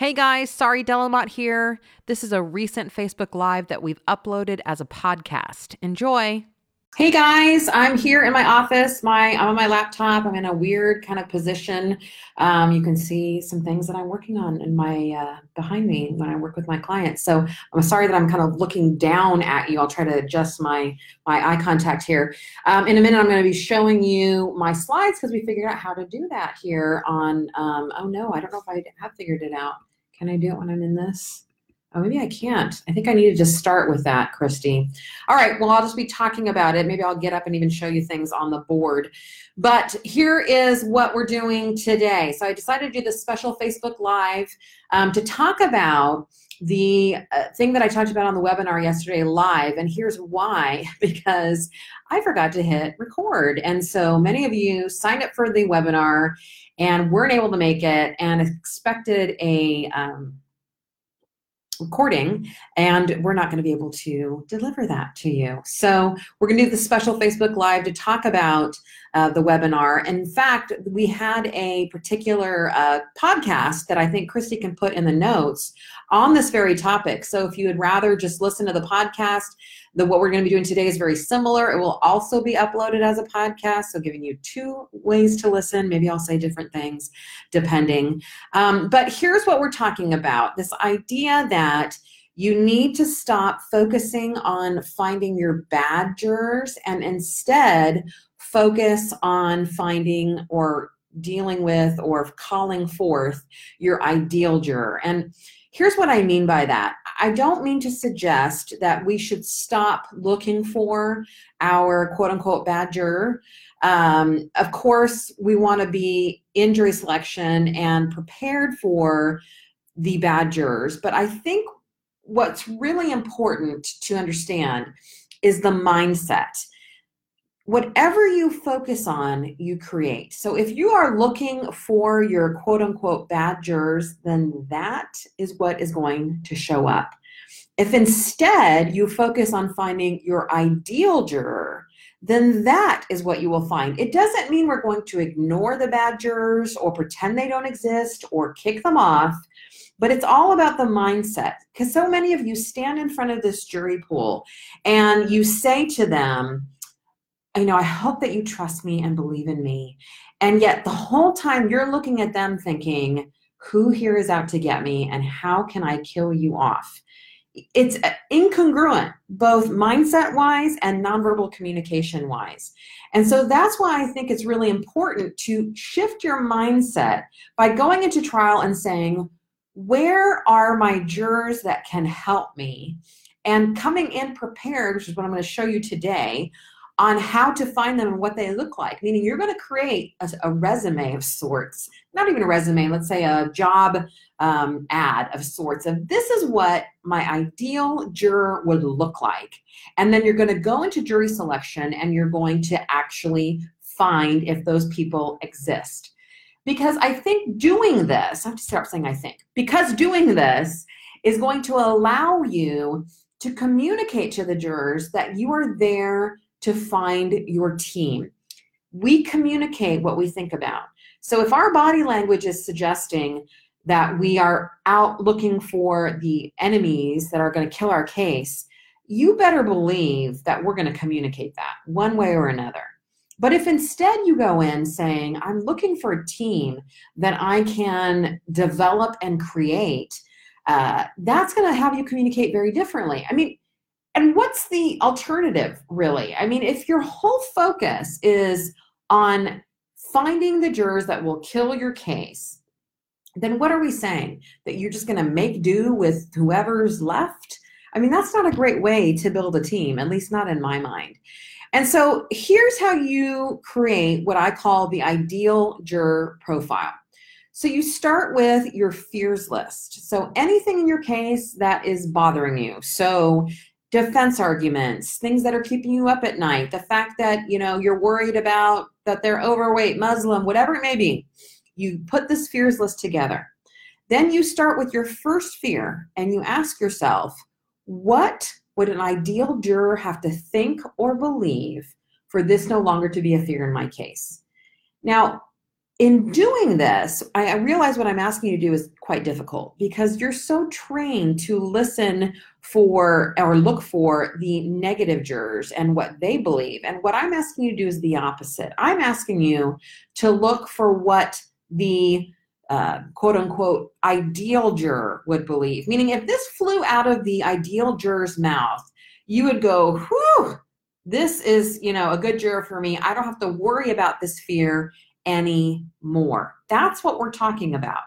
Hey guys, Sari Delamotte here. This is a recent Facebook Live that we've uploaded as a podcast. Enjoy. Hey guys, I'm here in my office. My I'm on my laptop. I'm in a weird kind of position. Um, you can see some things that I'm working on in my uh, behind me when I work with my clients. So I'm sorry that I'm kind of looking down at you. I'll try to adjust my my eye contact here. Um, in a minute, I'm going to be showing you my slides because we figured out how to do that here on. Um, oh no, I don't know if I have figured it out. Can I do it when I'm in this? Oh, maybe I can't. I think I need to just start with that, Christy. All right, well, I'll just be talking about it. Maybe I'll get up and even show you things on the board. But here is what we're doing today. So I decided to do this special Facebook Live um, to talk about the uh, thing that I talked about on the webinar yesterday live. And here's why because I forgot to hit record. And so many of you signed up for the webinar and weren't able to make it and expected a um, recording and we're not going to be able to deliver that to you. So we're going to do the special Facebook Live to talk about uh, the webinar. In fact, we had a particular uh, podcast that I think Christy can put in the notes on this very topic. So if you would rather just listen to the podcast, the, what we're going to be doing today is very similar. It will also be uploaded as a podcast, so giving you two ways to listen. Maybe I'll say different things depending. Um, but here's what we're talking about this idea that you need to stop focusing on finding your bad jurors and instead focus on finding or dealing with or calling forth your ideal juror. And here's what I mean by that I don't mean to suggest that we should stop looking for our quote unquote bad juror. Um, of course, we want to be in jury selection and prepared for the bad jurors, but I think what's really important to understand is the mindset whatever you focus on, you create. So if you are looking for your quote unquote bad jurors, then that is what is going to show up. If instead you focus on finding your ideal juror, then that is what you will find. It doesn't mean we're going to ignore the bad jurors or pretend they don't exist or kick them off, but it's all about the mindset. Because so many of you stand in front of this jury pool and you say to them, you know, I hope that you trust me and believe in me. And yet the whole time you're looking at them thinking, who here is out to get me and how can I kill you off? It's uh, incongruent, both mindset wise and nonverbal communication wise. And so that's why I think it's really important to shift your mindset by going into trial and saying, where are my jurors that can help me? And coming in prepared, which is what I'm going to show you today, on how to find them and what they look like. Meaning, you're going to create a, a resume of sorts, not even a resume, let's say a job um, ad of sorts of this is what my ideal juror would look like. And then you're going to go into jury selection and you're going to actually find if those people exist. Because I think doing this, I have to start saying I think, because doing this is going to allow you to communicate to the jurors that you are there to find your team. We communicate what we think about. So if our body language is suggesting that we are out looking for the enemies that are going to kill our case, you better believe that we're going to communicate that one way or another. But if instead you go in saying, I'm looking for a team that I can develop and create, uh, that's going to have you communicate very differently. I mean, and what's the alternative, really? I mean, if your whole focus is on finding the jurors that will kill your case, then what are we saying? That you're just going to make do with whoever's left? I mean, that's not a great way to build a team, at least not in my mind. And so here's how you create what I call the ideal juror profile. So you start with your fears list. So anything in your case that is bothering you. So defense arguments, things that are keeping you up at night, the fact that, you know, you're worried about that they're overweight, Muslim, whatever it may be. You put this fears list together. Then you start with your first fear and you ask yourself, what would an ideal juror have to think or believe for this no longer to be a fear in my case? Now, in doing this, I, I, realize what I'm asking you to do is quite difficult because you're so trained to listen for or look for the negative jurors and what they believe. And what I'm asking you to do is the opposite. I'm asking you to look for what the uh, quote unquote ideal juror would believe. Meaning, if this flew out of the ideal juror's mouth, you would go, whew, this is, you know, a good juror for me. I don't have to worry about this fear anymore. That's what we're talking about.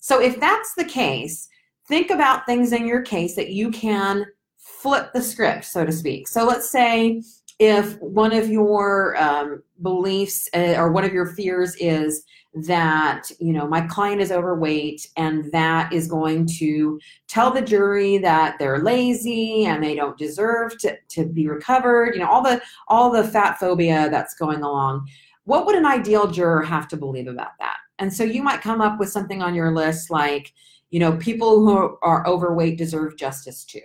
So if that's the case, think about things in your case that you can flip the script, so to speak. So let's say if one of your um, beliefs uh, or one of your fears is that you know my client is overweight and that is going to tell the jury that they're lazy and they don't deserve to, to be recovered you know all the all the fat phobia that's going along what would an ideal juror have to believe about that? And so you might come up with something on your list like, you know, people who are overweight deserve justice too,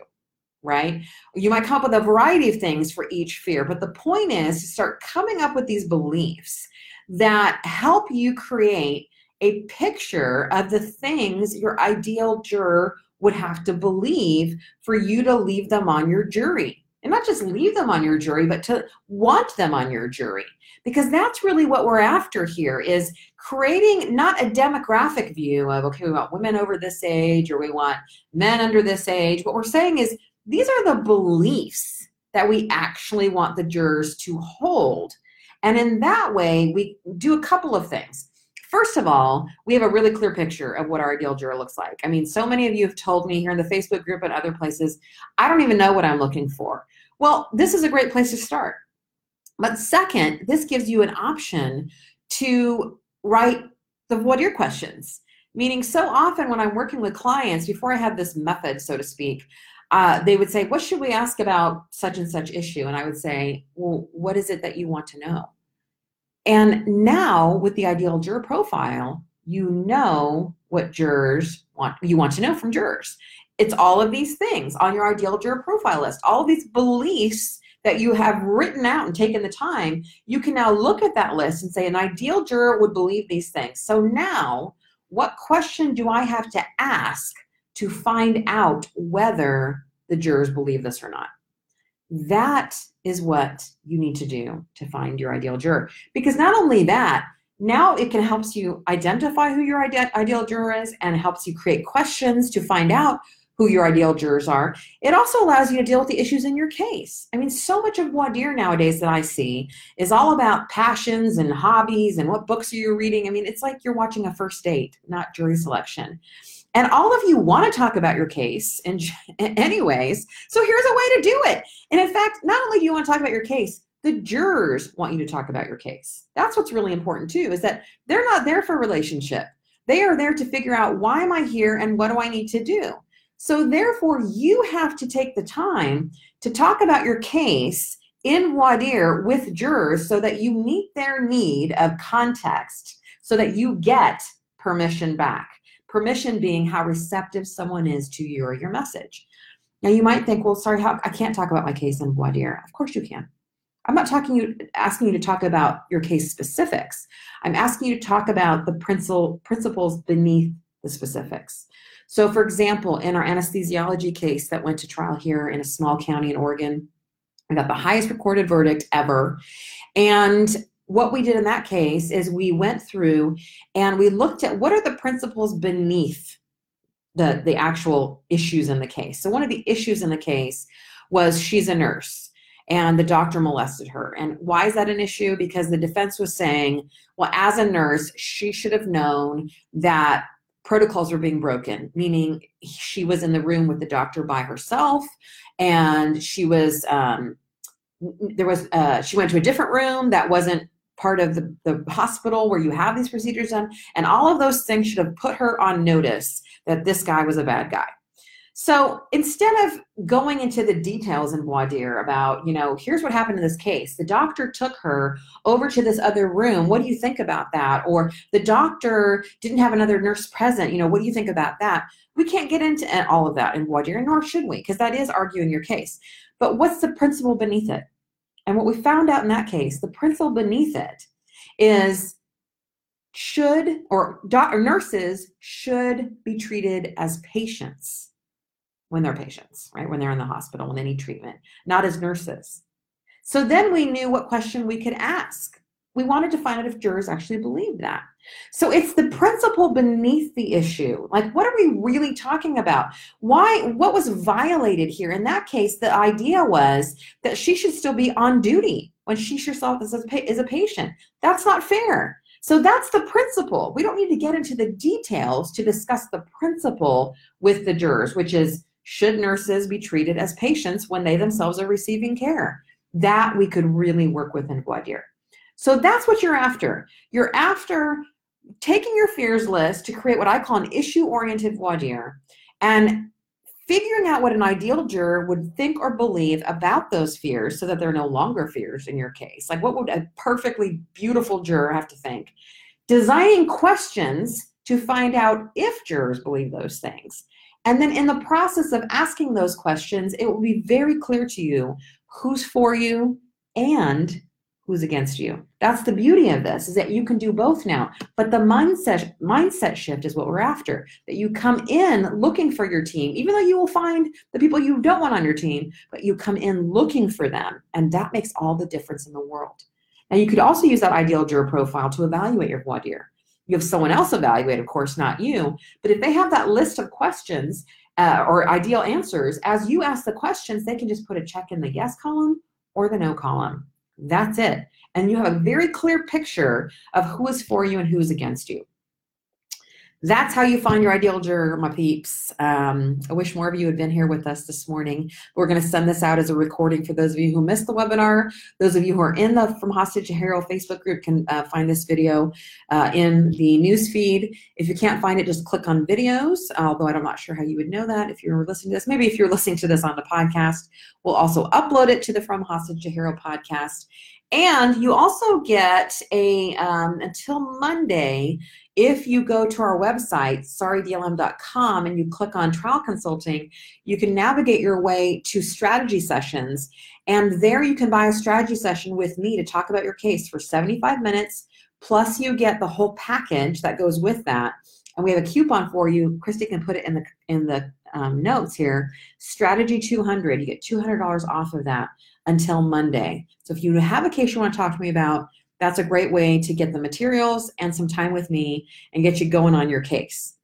right? You might come up with a variety of things for each fear, but the point is to start coming up with these beliefs that help you create a picture of the things your ideal juror would have to believe for you to leave them on your jury. And not just leave them on your jury, but to want them on your jury because that's really what we're after here is creating not a demographic view of okay we want women over this age or we want men under this age what we're saying is these are the beliefs that we actually want the jurors to hold and in that way we do a couple of things First of all, we have a really clear picture of what our ideal juror looks like. I mean, so many of you have told me here in the Facebook group and other places, I don't even know what I'm looking for. Well, this is a great place to start. But second, this gives you an option to write the voir dire questions. Meaning, so often when I'm working with clients, before I had this method, so to speak, uh, they would say, What should we ask about such and such issue? And I would say, Well, what is it that you want to know? And now with the ideal juror profile, you know what jurors want you want to know from jurors. It's all of these things on your ideal juror profile list, all these beliefs that you have written out and taken the time, you can now look at that list and say, an ideal juror would believe these things. So now, what question do I have to ask to find out whether the jurors believe this or not? That is what you need to do to find your ideal juror. Because not only that, now it can help you identify who your ideal juror is and helps you create questions to find out who your ideal jurors are. It also allows you to deal with the issues in your case. I mean, so much of voir dire nowadays that I see is all about passions and hobbies and what books are you reading. I mean, it's like you're watching a first date, not jury selection. And all of you want to talk about your case, and anyways, so here's a way to do it. And in fact, not only do you want to talk about your case, the jurors want you to talk about your case. That's what's really important too, is that they're not there for relationship. They are there to figure out why am I here and what do I need to do. So, therefore, you have to take the time to talk about your case in voir dire with jurors so that you meet their need of context so that you get permission back. Permission being how receptive someone is to you or your message. Now, you might think, well, sorry, how, I can't talk about my case in voir dire. Of course, you can. I'm not talking you asking you to talk about your case specifics. I'm asking you to talk about the principal, principles beneath the specifics. So, for example, in our anesthesiology case that went to trial here in a small county in Oregon, I got the highest recorded verdict ever. And what we did in that case is we went through and we looked at what are the principles beneath the, the actual issues in the case. So, one of the issues in the case was she's a nurse and the doctor molested her. And why is that an issue? Because the defense was saying, well, as a nurse, she should have known that protocols were being broken, meaning she was in the room with the doctor by herself, and she was um, there was uh, she went to a different room that wasn't part of the, the hospital where you have these procedures done. And all of those things should have put her on notice that this guy was a bad guy. So instead of going into the details in dire about, you know, here's what happened in this case, the doctor took her over to this other room. What do you think about that? Or the doctor didn't have another nurse present. You know, what do you think about that? We can't get into all of that in dire, nor should we, because that is arguing your case. But what's the principle beneath it? And what we found out in that case, the principle beneath it is should or, or nurses should be treated as patients when they're patients, right? When they're in the hospital, when they need treatment, not as nurses. So then we knew what question we could ask. We wanted to find out if jurors actually believed that. So it's the principle beneath the issue. Like, what are we really talking about? Why, what was violated here? In that case, the idea was that she should still be on duty when she herself is a, is a patient. That's not fair. So that's the principle. We don't need to get into the details to discuss the principle with the jurors, which is should nurses be treated as patients when they themselves are receiving care? That we could really work with in dire. So that's what you're after. You're after taking your fears list to create what I call an issue oriented dire and figuring out what an ideal juror would think or believe about those fears so that they're no longer fears in your case. Like, what would a perfectly beautiful juror have to think? Designing questions to find out if jurors believe those things. And then in the process of asking those questions, it will be very clear to you who's for you and who's against you. That's the beauty of this is that you can do both now. But the mindset mindset shift is what we're after. That you come in looking for your team, even though you will find the people you don't want on your team, but you come in looking for them, and that makes all the difference in the world. Now you could also use that ideal juror profile to evaluate your voir dire you have someone else evaluate, of course, not you. But if they have that list of questions uh, or ideal answers, as you ask the questions, they can just put a check in the yes column or the no column. That's it. And you have a very clear picture of who is for you and who is against you that's how you find your ideal juror, my peeps. Um, I wish more of you had been here with us this morning. We're going to send this out as a recording for those of you who missed the webinar. Those of you who are in the From Hostage to Hero Facebook group can uh, find this video uh, in the news feed. If you can't find it, just click on videos, although I'm not sure how you would know that if you're listening to this. Maybe if you're listening to this on the podcast, we'll also upload it to the From Hostage to Hero podcast. And you also get a, um, until Monday, if you go to our website, sorrydlm.com, and you click on trial consulting, you can navigate your way to strategy sessions. And there you can buy a strategy session with me to talk about your case for 75 minutes. Plus, you get the whole package that goes with that. And we have a coupon for you. Christy can put it in the in the um, notes here. Strategy 200. You get $200 off of that until Monday. So if you have a case you want to talk to me about, that's a great way to get the materials and some time with me and get you going on your case.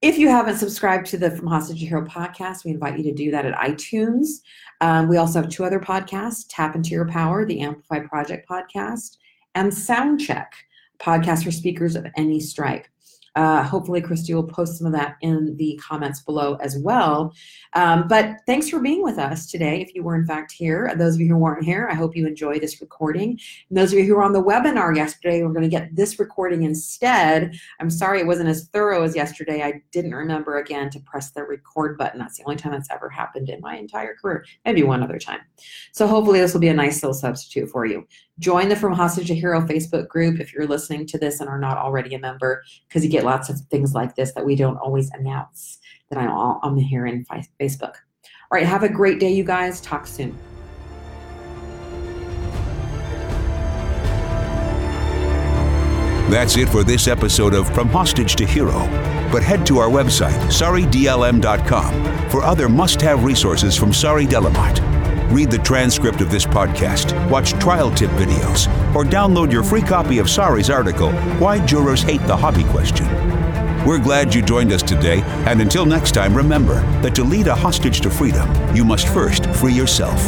If you haven't subscribed to the From Hostage to Hero podcast, we invite you to do that at iTunes. Um, we also have two other podcasts Tap Into Your Power, the Amplify Project podcast, and Soundcheck, podcast for speakers of any stripe. Uh, hopefully, Christy will post some of that in the comments below as well. Um, but thanks for being with us today. If you were in fact here, those of you who weren't here, I hope you enjoy this recording. And those of you who were on the webinar yesterday, we're going to get this recording instead. I'm sorry it wasn't as thorough as yesterday. I didn't remember again to press the record button. That's the only time that's ever happened in my entire career. Maybe one other time. So hopefully this will be a nice little substitute for you. Join the From Hostage to Hero Facebook group if you're listening to this and are not already a member, because you get lots of things like this that we don't always announce that I'm, I'm here in Facebook. All right, have a great day, you guys. Talk soon. That's it for this episode of From Hostage to Hero. But head to our website, sorrydlm.com, for other must have resources from Sari Delamotte. Read the transcript of this podcast, watch trial tip videos, or download your free copy of Sari's article, Why Jurors Hate the Hobby Question. We're glad you joined us today, and until next time, remember that to lead a hostage to freedom, you must first free yourself.